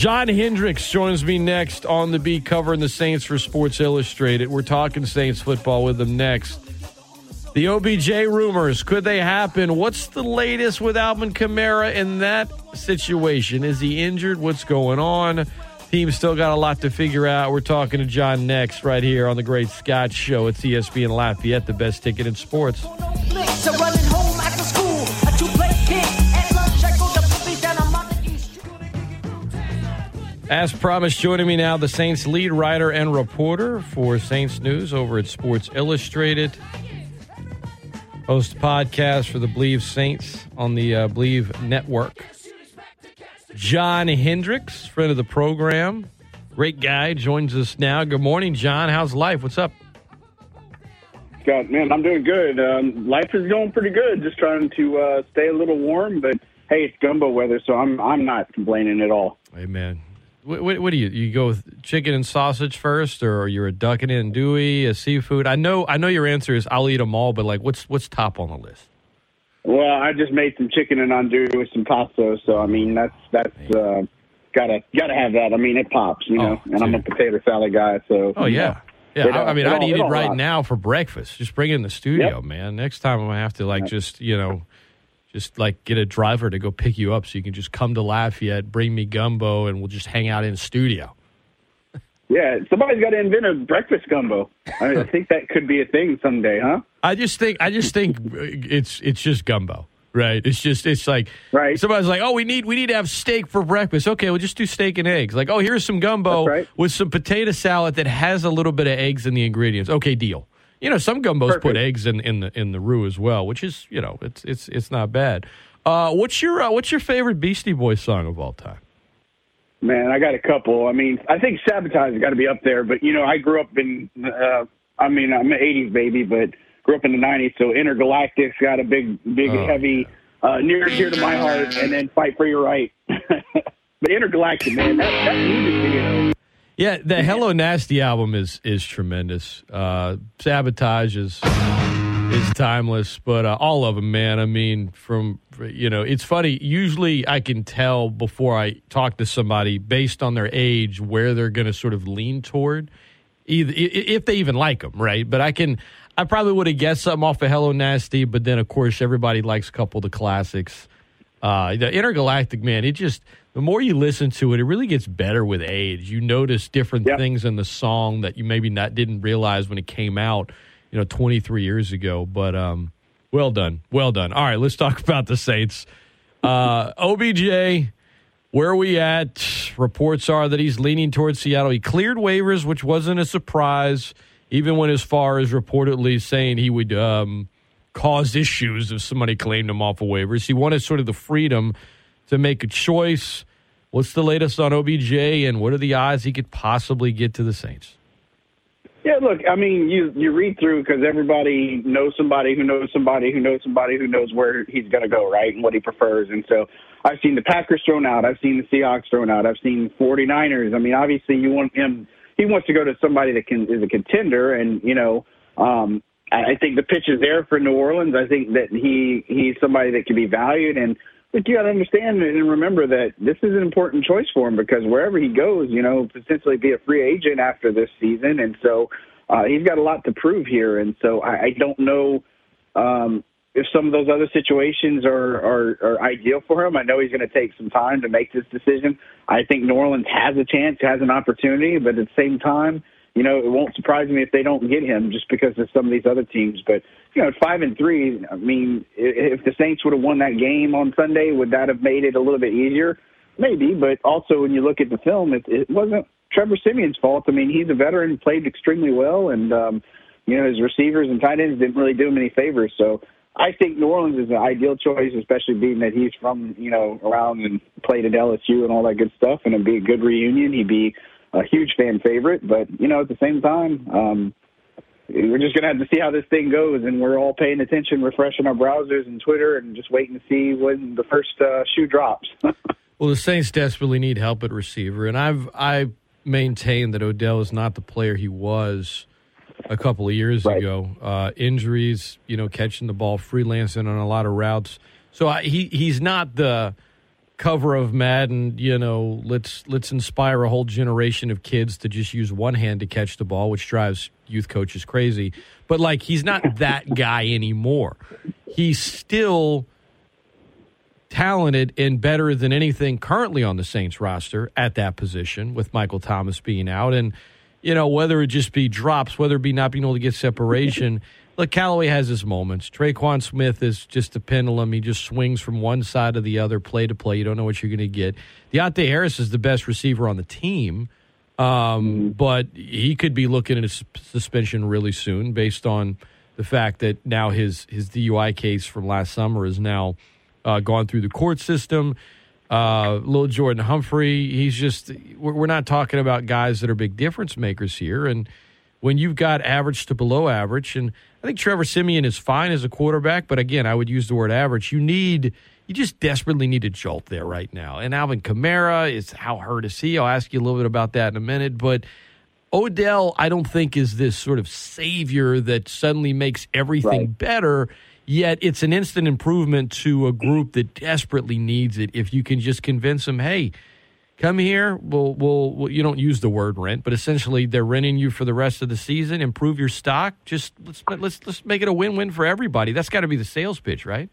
John Hendrix joins me next on the beat covering the Saints for Sports Illustrated. We're talking Saints football with them next. The OBJ rumors, could they happen? What's the latest with Alvin Kamara in that situation? Is he injured? What's going on? Team's still got a lot to figure out. We're talking to John next, right here on the Great Scott Show. It's ESPN Lafayette, the best ticket in sports. As promised, joining me now, the Saints lead writer and reporter for Saints News over at Sports Illustrated. Host podcast for the Believe Saints on the uh, Believe Network. John Hendrix, friend of the program, great guy, joins us now. Good morning, John. How's life? What's up? Scott, man, I'm doing good. Um, life is going pretty good. Just trying to uh, stay a little warm, but hey, it's gumbo weather, so I'm I'm not complaining at all. Amen. What, what, what, do you you go with chicken and sausage first, or you're a duck and andouille, a seafood? I know I know your answer is I'll eat them all, but like what's what's top on the list? Well, I just made some chicken and andouille with some pasta, so I mean that's that's uh, gotta gotta have that. I mean it pops, you know. Oh, and I'm a potato salad guy, so oh yeah. Yeah, I, I, mean, I'd eat it right now for breakfast. Just bring it in the studio, yep. man. Next time I'm gonna have to like just you know just like get a driver to go pick you up so you can just come to Lafayette, bring me gumbo, and we'll just hang out in the studio. Yeah, somebody's got to invent a breakfast gumbo. I think that could be a thing someday, huh? I just think I just think it's it's just gumbo, right? It's just it's like right. Somebody's like, oh, we need we need to have steak for breakfast. Okay, we'll just do steak and eggs. Like, oh, here's some gumbo right. with some potato salad that has a little bit of eggs in the ingredients. Okay, deal. You know, some gumbos Perfect. put eggs in, in the in the roux as well, which is you know it's it's it's not bad. Uh, what's your uh, what's your favorite Beastie Boys song of all time? Man, I got a couple. I mean, I think Sabotage has got to be up there, but you know, I grew up in. Uh, I mean, I'm an '80s baby, but grew up in the '90s, so Intergalactic's got a big, big, oh, heavy, uh, near and dear to my heart, and then Fight for Your Right. but Intergalactic, man, that, that music video yeah, the Hello Nasty album is is tremendous. Uh, Sabotage is is timeless, but uh, all of them, man. I mean, from you know, it's funny. Usually, I can tell before I talk to somebody based on their age where they're going to sort of lean toward, either if they even like them, right? But I can. I probably would have guessed something off of Hello Nasty, but then of course everybody likes a couple of the classics. Uh, the Intergalactic man, it just the more you listen to it, it really gets better with age. You notice different yep. things in the song that you maybe not didn't realize when it came out, you know, 23 years ago. But um, well done, well done. All right, let's talk about the Saints. Uh, OBJ, where are we at? Reports are that he's leaning towards Seattle. He cleared waivers, which wasn't a surprise, even went as far as reportedly saying he would um, cause issues if somebody claimed him off of waivers. He wanted sort of the freedom to make a choice. What's the latest on OBJ, and what are the odds he could possibly get to the Saints? Yeah, look, I mean, you you read through because everybody knows somebody who knows somebody who knows somebody who knows where he's going to go, right, and what he prefers. And so I've seen the Packers thrown out. I've seen the Seahawks thrown out. I've seen 49ers. I mean, obviously, you want him. He wants to go to somebody that can is a contender, and you know, um, I think the pitch is there for New Orleans. I think that he he's somebody that can be valued, and but you got to understand and remember that this is an important choice for him because wherever he goes, you know, potentially be a free agent after this season, and so uh, he's got a lot to prove here. And so I, I don't know um, if some of those other situations are, are are ideal for him. I know he's going to take some time to make this decision. I think New Orleans has a chance, has an opportunity, but at the same time you know, it won't surprise me if they don't get him just because of some of these other teams. But you know, five and three. I mean, if the Saints would have won that game on Sunday, would that have made it a little bit easier? Maybe, but also when you look at the film, it, it wasn't Trevor Siemian's fault. I mean, he's a veteran, played extremely well, and um, you know his receivers and tight ends didn't really do him any favors. So I think New Orleans is an ideal choice, especially being that he's from you know around and played at LSU and all that good stuff, and it'd be a good reunion. He'd be a huge fan favorite. But you know, at the same time, um, we're just going to have to see how this thing goes, and we're all paying attention, refreshing our browsers and Twitter, and just waiting to see when the first uh, shoe drops. well, the Saints desperately need help at receiver, and I've I maintain that Odell is not the player he was a couple of years right. ago. Uh, injuries, you know, catching the ball, freelancing on a lot of routes. So I, he he's not the cover of Madden, you know, let's let's inspire a whole generation of kids to just use one hand to catch the ball, which drives youth coaches crazy. But like he's not that guy anymore. He's still talented and better than anything currently on the Saints roster at that position with Michael Thomas being out and you know whether it just be drops, whether it be not being able to get separation look, Callaway has his moments. Tre'Quan Smith is just a pendulum. He just swings from one side to the other, play to play. You don't know what you're going to get. Deonte Harris is the best receiver on the team, um, mm-hmm. but he could be looking at a suspension really soon based on the fact that now his his DUI case from last summer is now uh, gone through the court system. Uh, little Jordan Humphrey, he's just, we're not talking about guys that are big difference makers here. And when you've got average to below average, and I think Trevor Siemian is fine as a quarterback, but again, I would use the word average. You need, you just desperately need a jolt there right now. And Alvin Kamara is how hurt is he? I'll ask you a little bit about that in a minute, but. Odell, I don't think is this sort of savior that suddenly makes everything right. better. Yet it's an instant improvement to a group that desperately needs it. If you can just convince them, hey, come here. We'll, we'll, we'll, you don't use the word rent, but essentially they're renting you for the rest of the season. Improve your stock. Just let's let's let's make it a win-win for everybody. That's got to be the sales pitch, right?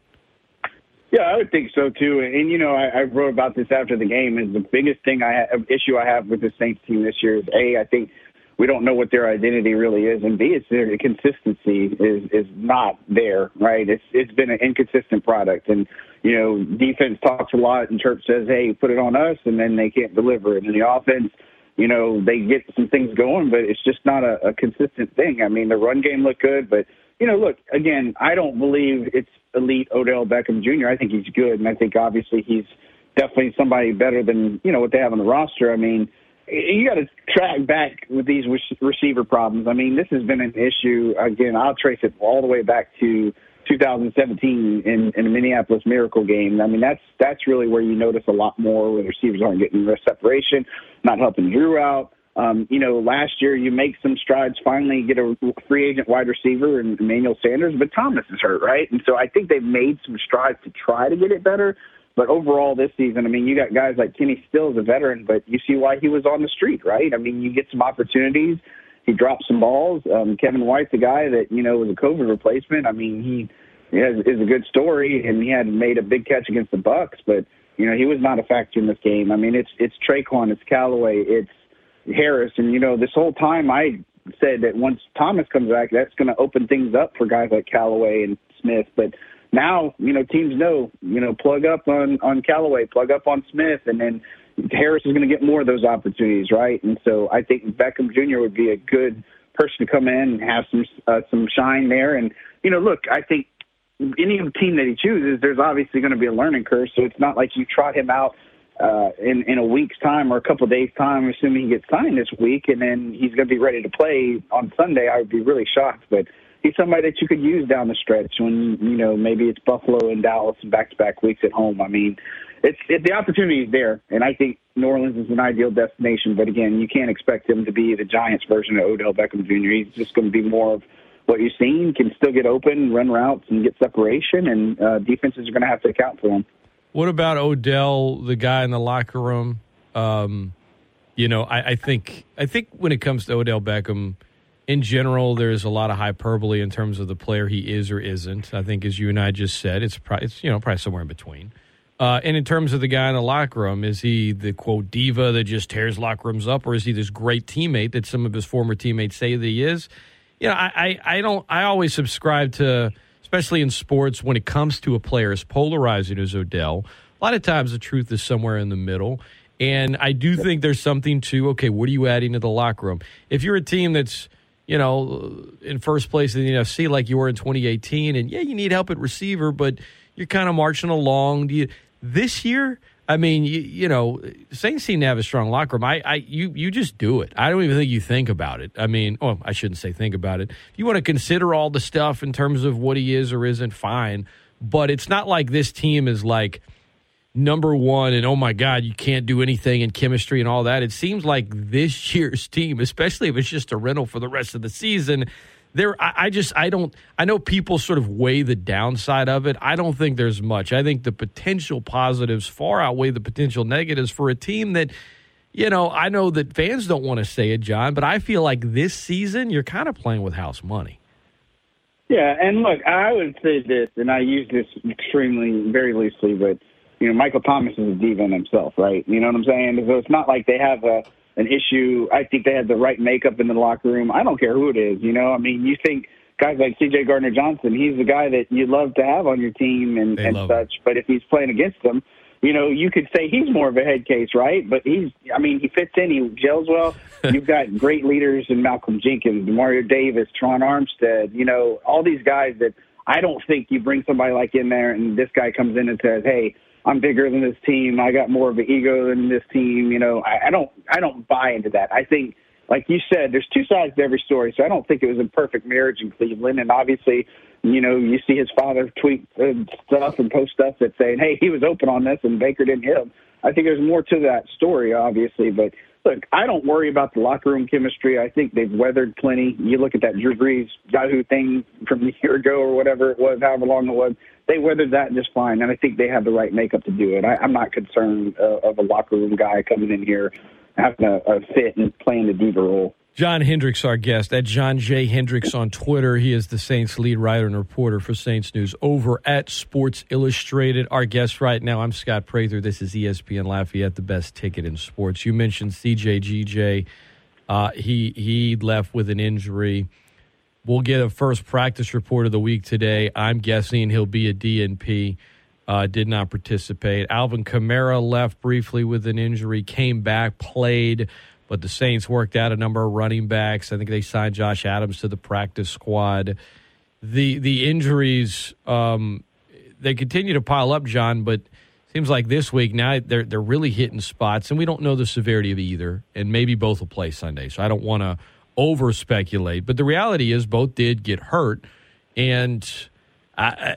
Yeah, I would think so too. And you know, I, I wrote about this after the game. Is the biggest thing I have, issue I have with the Saints team this year is a I think we don't know what their identity really is, and B, it's their consistency is is not there. Right? It's it's been an inconsistent product, and you know, defense talks a lot, and Church says, "Hey, put it on us," and then they can't deliver it. And the offense, you know, they get some things going, but it's just not a, a consistent thing. I mean, the run game looked good, but you know, look again. I don't believe it's elite Odell Beckham Jr. I think he's good, and I think obviously he's definitely somebody better than you know what they have on the roster. I mean you got to track back with these receiver problems. I mean, this has been an issue. Again, I'll trace it all the way back to 2017 in, in the Minneapolis Miracle game. I mean, that's that's really where you notice a lot more where the receivers aren't getting the separation, not helping Drew out. Um, you know, last year you make some strides, finally get a free agent wide receiver and Emmanuel Sanders, but Thomas is hurt, right? And so I think they've made some strides to try to get it better. But overall, this season, I mean, you got guys like Kenny Stills, a veteran, but you see why he was on the street, right? I mean, you get some opportunities. He dropped some balls. Um, Kevin White's a guy that you know was a COVID replacement. I mean, he, has, is a good story, and he had made a big catch against the Bucs, but you know he was not a factor in this game. I mean, it's it's Tre'Quan, it's Callaway, it's Harris, and you know this whole time I said that once Thomas comes back, that's going to open things up for guys like Callaway and Smith, but now you know teams know you know plug up on on Callaway, plug up on Smith, and then Harris is going to get more of those opportunities, right? And so I think Beckham Jr. would be a good person to come in and have some uh, some shine there. And you know, look, I think any team that he chooses, there's obviously going to be a learning curve. So it's not like you trot him out uh, in in a week's time or a couple of days' time, assuming he gets signed this week, and then he's going to be ready to play on Sunday. I would be really shocked, but he's somebody that you could use down the stretch when you know maybe it's Buffalo and Dallas back-to-back weeks at home. I mean, it's it, the opportunity is there, and I think New Orleans is an ideal destination. But again, you can't expect him to be the Giants' version of Odell Beckham Jr. He's just going to be more of what you've seen. Can still get open, run routes, and get separation, and uh, defenses are going to have to account for him. What about Odell, the guy in the locker room? Um, you know, I, I think I think when it comes to Odell Beckham in general, there's a lot of hyperbole in terms of the player he is or isn't. I think, as you and I just said, it's probably, it's, you know probably somewhere in between. Uh, and in terms of the guy in the locker room, is he the quote diva that just tears locker rooms up, or is he this great teammate that some of his former teammates say that he is? You know, I, I, I don't. I always subscribe to, especially in sports, when it comes to a player as polarizing as Odell. A lot of times, the truth is somewhere in the middle. And I do think there's something to okay, what are you adding to the locker room? If you're a team that's you know, in first place in the NFC like you were in 2018. And yeah, you need help at receiver, but you're kind of marching along. Do you, this year, I mean, you, you know, Saints seem to have a strong locker room. I, I, you, you just do it. I don't even think you think about it. I mean, oh, I shouldn't say think about it. You want to consider all the stuff in terms of what he is or isn't, fine. But it's not like this team is like – number one and oh my god you can't do anything in chemistry and all that it seems like this year's team especially if it's just a rental for the rest of the season there, I, I just, I don't, I know people sort of weigh the downside of it. I don't think there's much. I think the potential positives far outweigh the potential negatives for a team that, you know, I know that fans don't want to say it, John, but I feel like this season you're kind of playing with house money. Yeah, and look, I would say this, and I use this extremely, very loosely, but you know, Michael Thomas is a diva in himself, right? You know what I'm saying? So it's not like they have a an issue. I think they had the right makeup in the locker room. I don't care who it is. You know, I mean, you think guys like C.J. Gardner Johnson, he's the guy that you'd love to have on your team and, and such. Him. But if he's playing against them, you know, you could say he's more of a head case, right? But he's, I mean, he fits in, he gels well. You've got great leaders in Malcolm Jenkins, Mario Davis, Terron Armstead, you know, all these guys that I don't think you bring somebody like in there and this guy comes in and says, hey, I'm bigger than this team. I got more of an ego than this team. You know, I, I don't, I don't buy into that. I think, like you said, there's two sides to every story. So I don't think it was a perfect marriage in Cleveland. And obviously, you know, you see his father tweet uh, stuff and post stuff that saying, "Hey, he was open on this, and Baker didn't hit him." I think there's more to that story, obviously, but look, I don't worry about the locker room chemistry. I think they've weathered plenty. You look at that Drew Brees Yahoo thing from a year ago or whatever it was, however long it was. They weathered that just fine, and I think they have the right makeup to do it. I, I'm not concerned uh, of a locker room guy coming in here having a, a fit and playing the diva role. John Hendrix, our guest, at John J. Hendrix on Twitter. He is the Saints lead writer and reporter for Saints News over at Sports Illustrated. Our guest right now, I'm Scott Prather. This is ESPN Lafayette, the best ticket in sports. You mentioned CJGJ. Uh, he he left with an injury. We'll get a first practice report of the week today. I'm guessing he'll be a DNP. Uh, did not participate. Alvin Kamara left briefly with an injury, came back, played but the Saints worked out a number of running backs. I think they signed Josh Adams to the practice squad. The the injuries um, they continue to pile up, John. But seems like this week now they're they're really hitting spots, and we don't know the severity of either. And maybe both will play Sunday, so I don't want to over speculate. But the reality is both did get hurt, and I,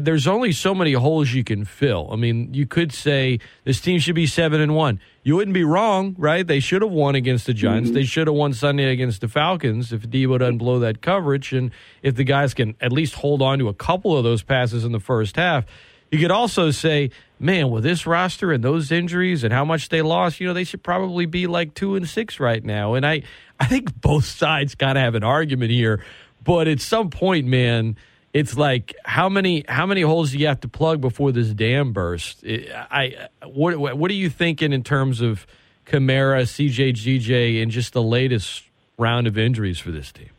there's only so many holes you can fill. I mean, you could say this team should be seven and one. You wouldn't be wrong, right? They should have won against the Giants. Mm-hmm. They should have won Sunday against the Falcons if Deebo doesn't blow that coverage, and if the guys can at least hold on to a couple of those passes in the first half. You could also say, man, with this roster and those injuries and how much they lost, you know, they should probably be like two and six right now. And I, I think both sides kind of have an argument here, but at some point, man it's like how many how many holes do you have to plug before this dam bursts? I what what are you thinking in terms of Kamara, CJGJ, and just the latest round of injuries for this team?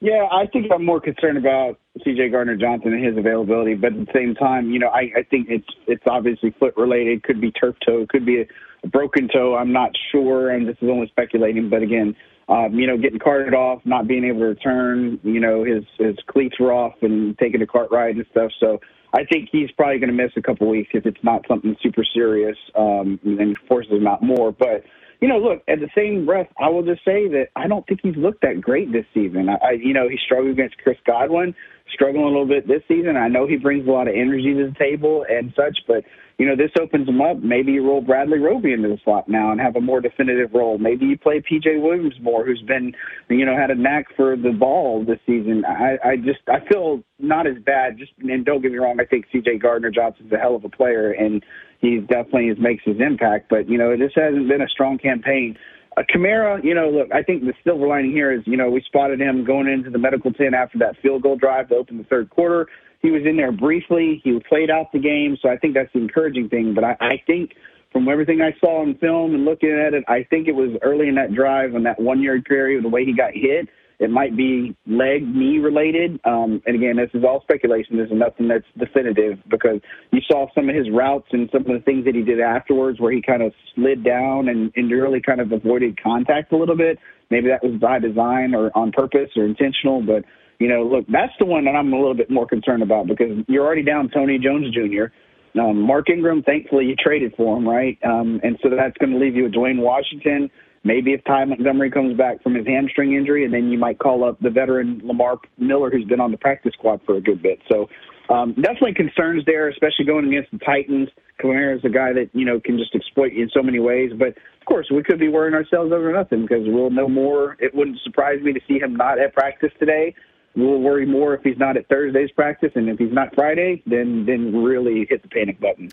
Yeah, I think I'm more concerned about CJ Gardner Johnson and his availability, but at the same time, you know, I, I think it's it's obviously foot related. Could be turf toe, could be a, a broken toe. I'm not sure, and this is only speculating. But again, um, you know, getting carted off, not being able to return. You know, his his cleats were off and taking a cart ride and stuff. So I think he's probably going to miss a couple weeks if it's not something super serious um, and forces him out more. But you know, look at the same breath, I will just say that I don't think he's looked that great this season. I, I you know, he struggled against Chris Godwin, struggling a little bit this season. I know he brings a lot of energy to the table and such, but you know, this opens him up. Maybe you roll Bradley Roby into the slot now and have a more definitive role. Maybe you play PJ Williams more, who's been, you know, had a knack for the ball this season. I, I just, I feel not as bad. Just, and don't get me wrong, I think CJ Gardner Johnson's a hell of a player, and he definitely makes his impact. But you know, this hasn't been a strong campaign. Uh, Kamara, you know, look, I think the silver lining here is, you know, we spotted him going into the medical tent after that field goal drive to open the third quarter. He was in there briefly. He played out the game, so I think that's the encouraging thing. But I, I think from everything I saw in film and looking at it, I think it was early in that drive on that one yard carry, the way he got hit. It might be leg, knee related. Um, and again, this is all speculation. There's nothing that's definitive because you saw some of his routes and some of the things that he did afterwards where he kind of slid down and, and really kind of avoided contact a little bit. Maybe that was by design or on purpose or intentional, but you know, look, that's the one that I'm a little bit more concerned about because you're already down Tony Jones Jr. Um, Mark Ingram, thankfully, you traded for him, right? Um, and so that's going to leave you with Dwayne Washington. Maybe if Ty Montgomery comes back from his hamstring injury, and then you might call up the veteran Lamar Miller, who's been on the practice squad for a good bit. So um, definitely concerns there, especially going against the Titans. Kamara is a guy that you know can just exploit you in so many ways. But of course, we could be worrying ourselves over nothing because we'll know more. It wouldn't surprise me to see him not at practice today. We'll worry more if he's not at Thursday's practice, and if he's not Friday, then then really hit the panic button.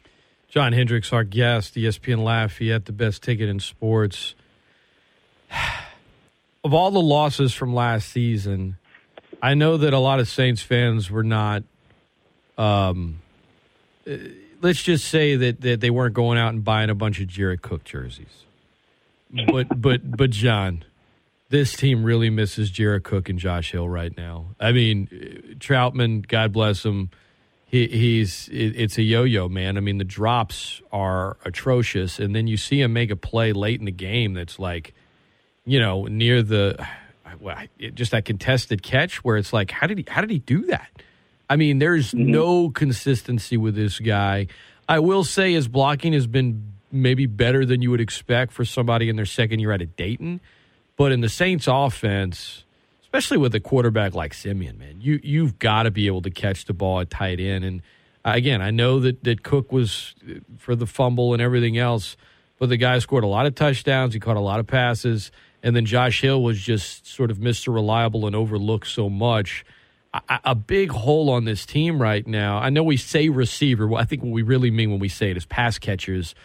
John Hendrix, our guest, ESPN Lafayette, the best ticket in sports. of all the losses from last season, I know that a lot of Saints fans were not. Um, uh, let's just say that, that they weren't going out and buying a bunch of Jared Cook jerseys. But but but John, this team really misses Jared Cook and Josh Hill right now. I mean, Trautman, God bless him. He, he's it's a yo-yo, man. I mean, the drops are atrocious, and then you see him make a play late in the game that's like, you know, near the well, just that contested catch where it's like, how did he how did he do that? I mean, there's mm-hmm. no consistency with this guy. I will say his blocking has been maybe better than you would expect for somebody in their second year out of Dayton. But in the Saints offense, especially with a quarterback like Siemian, man, you you've got to be able to catch the ball at tight end. And uh, again, I know that that Cook was uh, for the fumble and everything else, but the guy scored a lot of touchdowns. He caught a lot of passes, and then Josh Hill was just sort of Mr. Reliable and overlooked so much. A, a big hole on this team right now. I know we say receiver. Well, I think what we really mean when we say it is pass catchers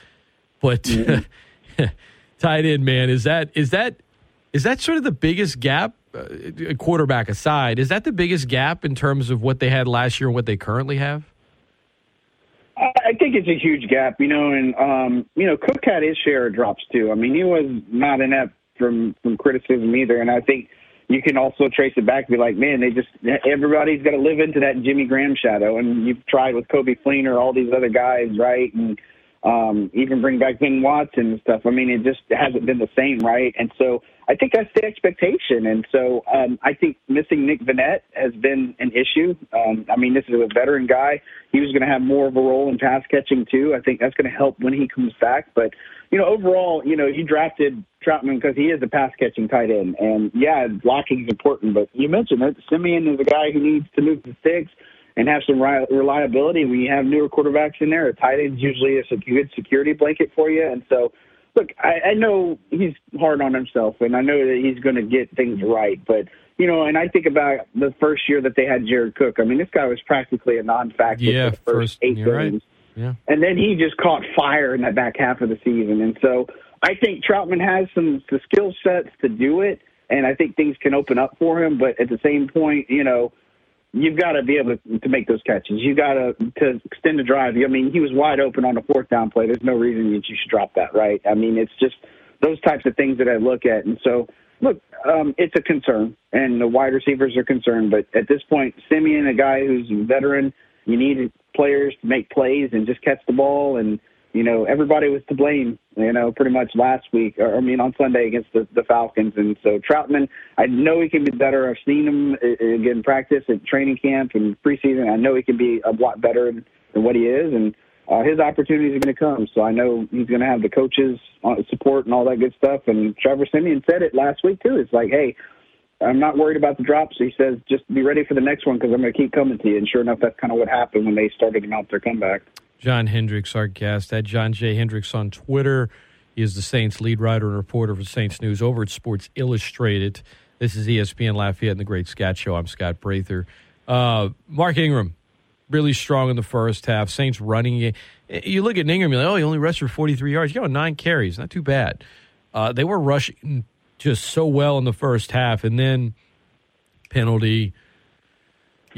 but mm-hmm. tight end, man, is that is that is that sort of the biggest gap? Uh, quarterback aside, is that the biggest gap in terms of what they had last year and what they currently have? I think it's a huge gap, you know, and um, you know, Cook had his share of drops too. I mean, he was not inept from from criticism either, and I think you can also trace it back to be like, man, they just everybody's got to live into that Jimmy Graham shadow, and you've tried with Coby Fleener, all these other guys, right, and um, even bring back Ben Watson and stuff. I mean, it just hasn't been the same, right? And so I think that's the expectation. And so um, I think missing Nick Vannett has been an issue. Um, I mean, this is a veteran guy. He was going to have more of a role in pass catching too. I think that's going to help when he comes back. But you know, overall, you know, you drafted Trautman because he is a pass catching tight end, and yeah, blocking is important. But you mentioned that Siemian is a guy who needs to move the sticks and have some reliability. When you have newer quarterbacks in there, a tight end's usually a good security blanket for you. And so, look, I, I know he's hard on himself, and I know that he's going to get things right. But you know, and I think about the first year that they had Jared Cook. I mean, this guy was practically a non-factor yeah, for the first, first eight games. Right. Yeah. And then he just caught fire in that back half of the season. And so I think Trautman has some the skill sets to do it, and I think things can open up for him. But at the same point, you know, you've got to be able to, to make those catches. You got to to extend the drive. I mean, he was wide open on the fourth down play. There's no reason that you should drop that, right? I mean, it's just those types of things that I look at, and so look, um, it's a concern, and the wide receivers are concerned. But at this point, Siemian, a guy who's a veteran, you need players to make plays and just catch the ball and you know, everybody was to blame, you know, pretty much last week, or I mean, on Sunday against the, the Falcons. And so Trautman, I know he can be better. I've seen him uh, uh, again practice at training camp and preseason. I know he can be a lot better than what he is, and uh, his opportunities are going to come. So I know he's going to have the coaches uh, support and all that good stuff. And Trevor Siemian said it last week too. It's like, hey, I'm not worried about the drops. He says, just be ready for the next one because I'm going to keep coming to you. And sure enough, that's kind of what happened when they started to mount their comeback. John Hendrix, our guest, at John J. Hendrix on Twitter. He is the Saints lead writer and reporter for Saints News over at Sports Illustrated. This is ESPN Lafayette and the Great Scott Show. I'm Scott Prather. Uh, Mark Ingram, really strong in the first half. Saints running. You look at Ingram, you're like, oh, he only rushed for 43 yards. You got nine carries. Not too bad. Uh, they were rushing just so well in the first half. And then penalty,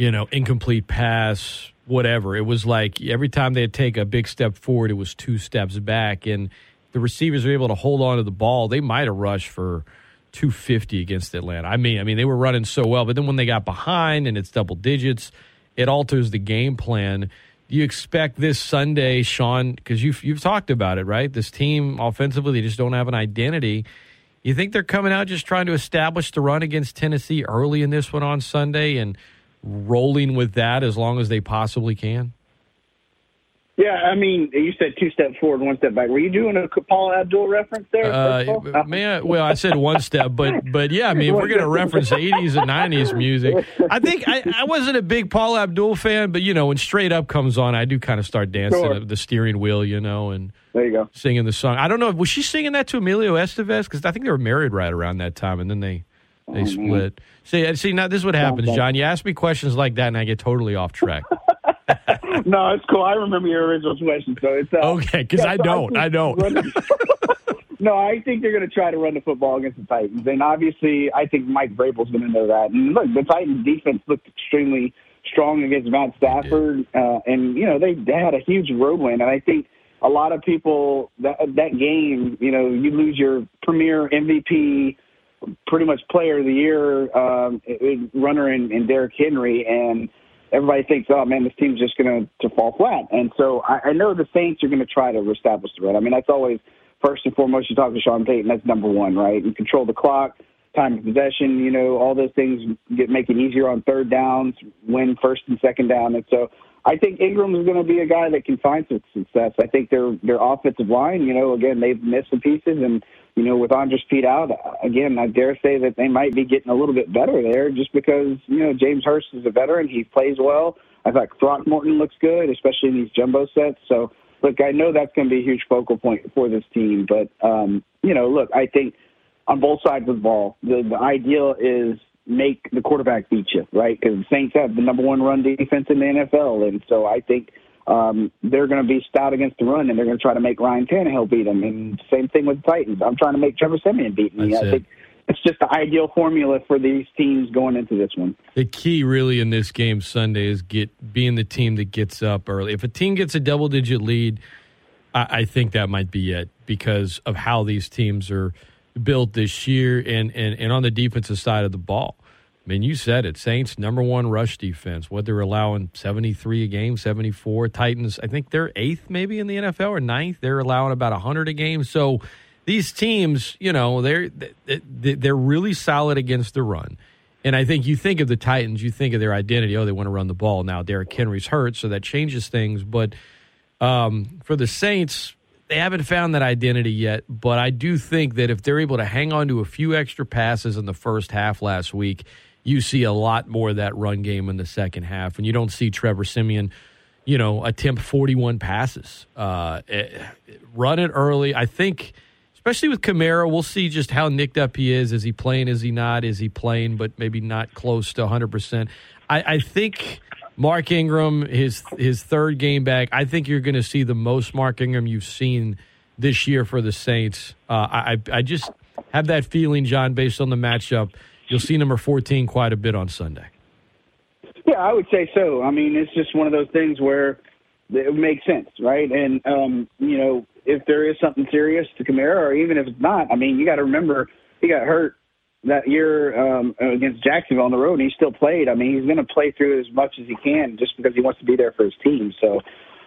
you know, incomplete pass, whatever. It was like every time they'd take a big step forward, it was two steps back. And the receivers were able to hold on to the ball. They might have rushed for 250 against Atlanta. I mean, I mean, they were running so well, but then when they got behind and it's double digits, it alters the game plan. Do you expect this Sunday, Sean? Because you've you've talked about it, right? This team offensively, they just don't have an identity. You think they're coming out just trying to establish the run against Tennessee early in this one on Sunday and rolling with that as long as they possibly can? Yeah, I mean, you said two steps forward, one step back. Were you doing a Paula Abdul reference there? Uh, man, well, I said one step, but but yeah, I mean, if we're going to reference '80s and '90s music, I think I, I wasn't a big Paula Abdul fan, but you know, when Straight Up comes on, I do kind of start dancing Sure. at the steering wheel, you know, and there you go. singing the song. I don't know, was she singing that to Emilio Estevez? Because I think they were married right around that time, and then they they split. See, uh, see, now this is what happens, John. You ask me questions like that, and I get totally off track. No, it's cool. I remember your original question, so it's uh, Okay, because yeah, I so don't, think I don't. no, I think they're going to try to run the football against the Titans, and obviously, I think Mike Vrabel's going to know that. And look, the Titans' defense looked extremely strong against Matt Stafford, uh, and you know they they had a huge road win, and I think a lot of people that that game, you know, you lose your premier MVP pretty much player of the year um, runner in, in Derrick Henry, and everybody thinks, oh man, this team's just going to fall flat. And so I, I know the Saints are going to try to reestablish the run. I mean, that's always first and foremost. You talk to Sean Payton, that's number one, right? You control the clock, time of possession. You know, all those things get make it easier on third downs, win first and second down, and so. I think Ingram is going to be a guy that can find some success. I think their their offensive line, you know, again they've missed some pieces, and you know with Andrus Peat out, again I dare say that they might be getting a little bit better there, just because you know James Hurst is a veteran, he plays well. I thought Throckmorton looks good, especially in these jumbo sets. So look, I know that's going to be a huge focal point for this team, but um, you know, look, I think on both sides of the ball, the, the ideal is make the quarterback beat you, right? Because the Saints have the number one run defense in the NFL, and so I think um, they're going to be stout against the run, and they're going to try to make Ryan Tannehill beat them. And same thing with the Titans. I'm trying to make Trevor Siemian beat me. That's I it. think it's just the ideal formula for these teams going into this one. The key, really, in this game Sunday is get being the team that gets up early. If a team gets a double digit lead, I, I think that might be it because of how these teams are built this year and, and, and on the defensive side of the ball. I mean, you said it. Saints number one rush defense. What they're allowing seventy three a game, seventy four. Titans, I think they're eighth maybe in the NFL or ninth. They're allowing about hundred a game. So these teams, you know, they're they- they're really solid against the run. And I think you think of the Titans, you think of their identity. Oh, they want to run the ball. Now Derrick Henry's hurt, so that changes things. But um, for the Saints, they haven't found that identity yet. But I do think that if they're able to hang on to a few extra passes in the first half last week, you see a lot more of that run game in the second half. And you don't see Trevor Siemian, you know, attempt 41 passes. Uh, eh, run it early. I think, especially with Kamara, we'll see just how nicked up he is. Is he playing? Is he not? Is he playing, but maybe not close to 100%? I, I think Mark Ingram, his his third game back, I think you're going to see the most Mark Ingram you've seen this year for the Saints. Uh, I I just have that feeling, John, based on the matchup. You'll see number 14 quite a bit on Sunday. Yeah, I would say so. I mean, it's just one of those things where it makes sense, right? And um, you know, if there is something serious to Kamara, or even if it's not, I mean, you got to remember he got hurt that year um, against Jacksonville on the road, and he still played. I mean, he's going to play through as much as he can just because he wants to be there for his team. So,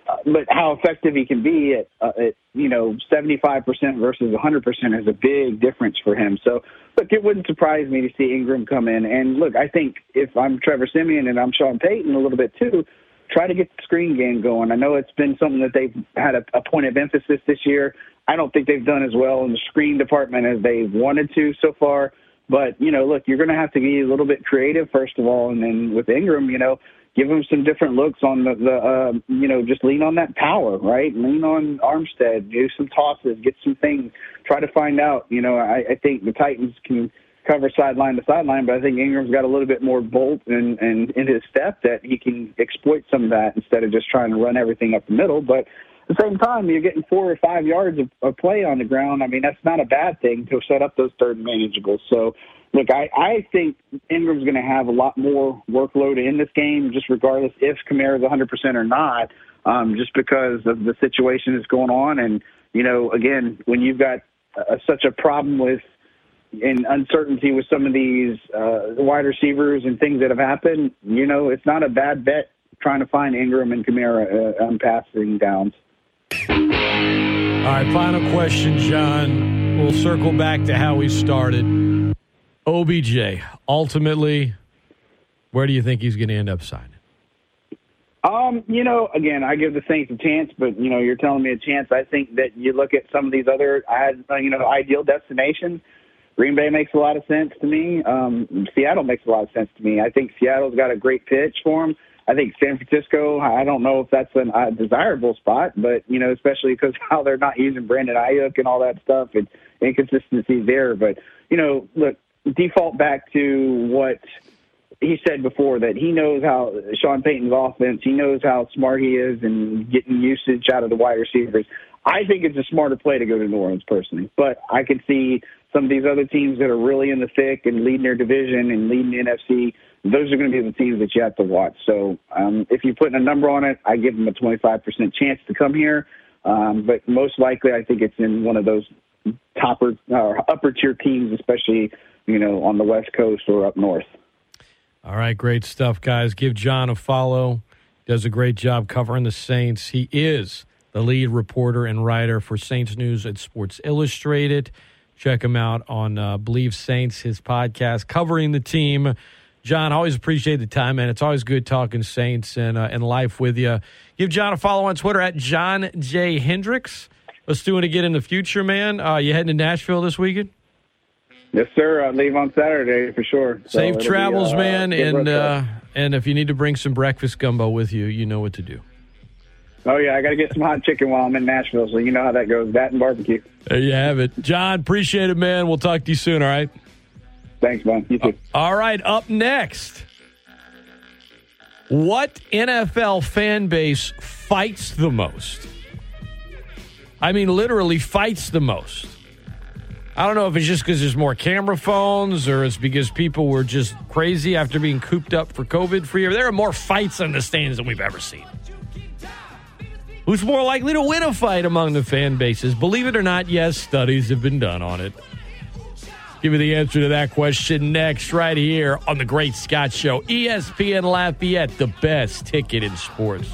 uh, but how effective he can be at, uh, at you know, 75% versus 100% is a big difference for him. So, look, it wouldn't surprise me to see Ingram come in. And look, I think if I'm Trevor Siemian and I'm Sean Payton a little bit too, try to get the screen game going. I know it's been something that they've had a, a point of emphasis this year. I don't think they've done as well in the screen department as they wanted to so far. But, you know, look, you're going to have to be a little bit creative, first of all. And then with Ingram, you know, give him some different looks on the, the uh, you know, just lean on that power, right? Lean on Armstead, do some tosses, get some things, try to find out. You know, I, I think the Titans can cover sideline to sideline, but I think Ingram's got a little bit more bolt and and in his step that he can exploit some of that instead of just trying to run everything up the middle. But at the same time, you're getting four or five yards of, of play on the ground. I mean, that's not a bad thing to set up those third and manageable. So, look, I, I think Ingram's going to have a lot more workload in this game, just regardless if Kamara's 100% or not, um, just because of the situation that's going on. And, you know, again, when you've got uh, such a problem with and uncertainty with some of these uh, wide receivers and things that have happened, you know, it's not a bad bet trying to find Ingram and Kamara uh, on passing downs. All right, final question, John. We'll circle back to how we started. OBJ, ultimately, where do you think he's going to end up signing? Um, you know, again, I give the Saints a chance, but you know, you're telling me a chance. I think that you look at some of these other, uh, you know, ideal destinations. Green Bay makes a lot of sense to me. Um, Seattle makes a lot of sense to me. I think Seattle's got a great pitch for him. I think San Francisco. I don't know if that's a uh, desirable spot, but you know, especially because how they're not using Brandon Aiyuk and all that stuff, and inconsistency there. But you know, look, default back to what he said before that he knows how Sean Payton's offense. He knows how smart he is and getting usage out of the wide receivers. I think it's a smarter play to go to New Orleans personally, but I can see some of these other teams that are really in the thick and leading their division and leading the NFC. Those are going to be the teams that you have to watch. So um, if you're putting a number on it, I give them a 25% chance to come here. Um, but most likely, I think it's in one of those topper or uh, upper tier teams, especially you know on the West Coast or up north. All right, great stuff, guys. Give John a follow. Does a great job covering the Saints. He is the lead reporter and writer for Saints News at Sports Illustrated. Check him out on uh, Believe Saints, his podcast covering the team. John, always appreciate the time, man. It's always good talking Saints and uh, and life with you. Give John a follow on Twitter at John J Hendrix. Let's do it again in the future, man. Uh, you heading to Nashville this weekend? Yes, sir. I leave on Saturday for sure. So Safe travels, be, uh, man. And uh, and if you need to bring some breakfast gumbo with you, you know what to do. Oh yeah, I got to get some hot chicken while I'm in Nashville, so you know how that goes. That and barbecue. There you have it, John. Appreciate it, man. We'll talk to you soon. All right. Thanks, man. You too. All right. Up next, what NFL fan base fights the most? I mean, literally fights the most. I don't know if it's just because there's more camera phones or it's because people were just crazy after being cooped up for COVID for a year. There are more fights on the stands than we've ever seen. Who's more likely to win a fight among the fan bases? Believe it or not, yes, studies have been done on it. Give me the answer to that question next, right here on The Great Scott Show. ESPN Lafayette, the best ticket in sports.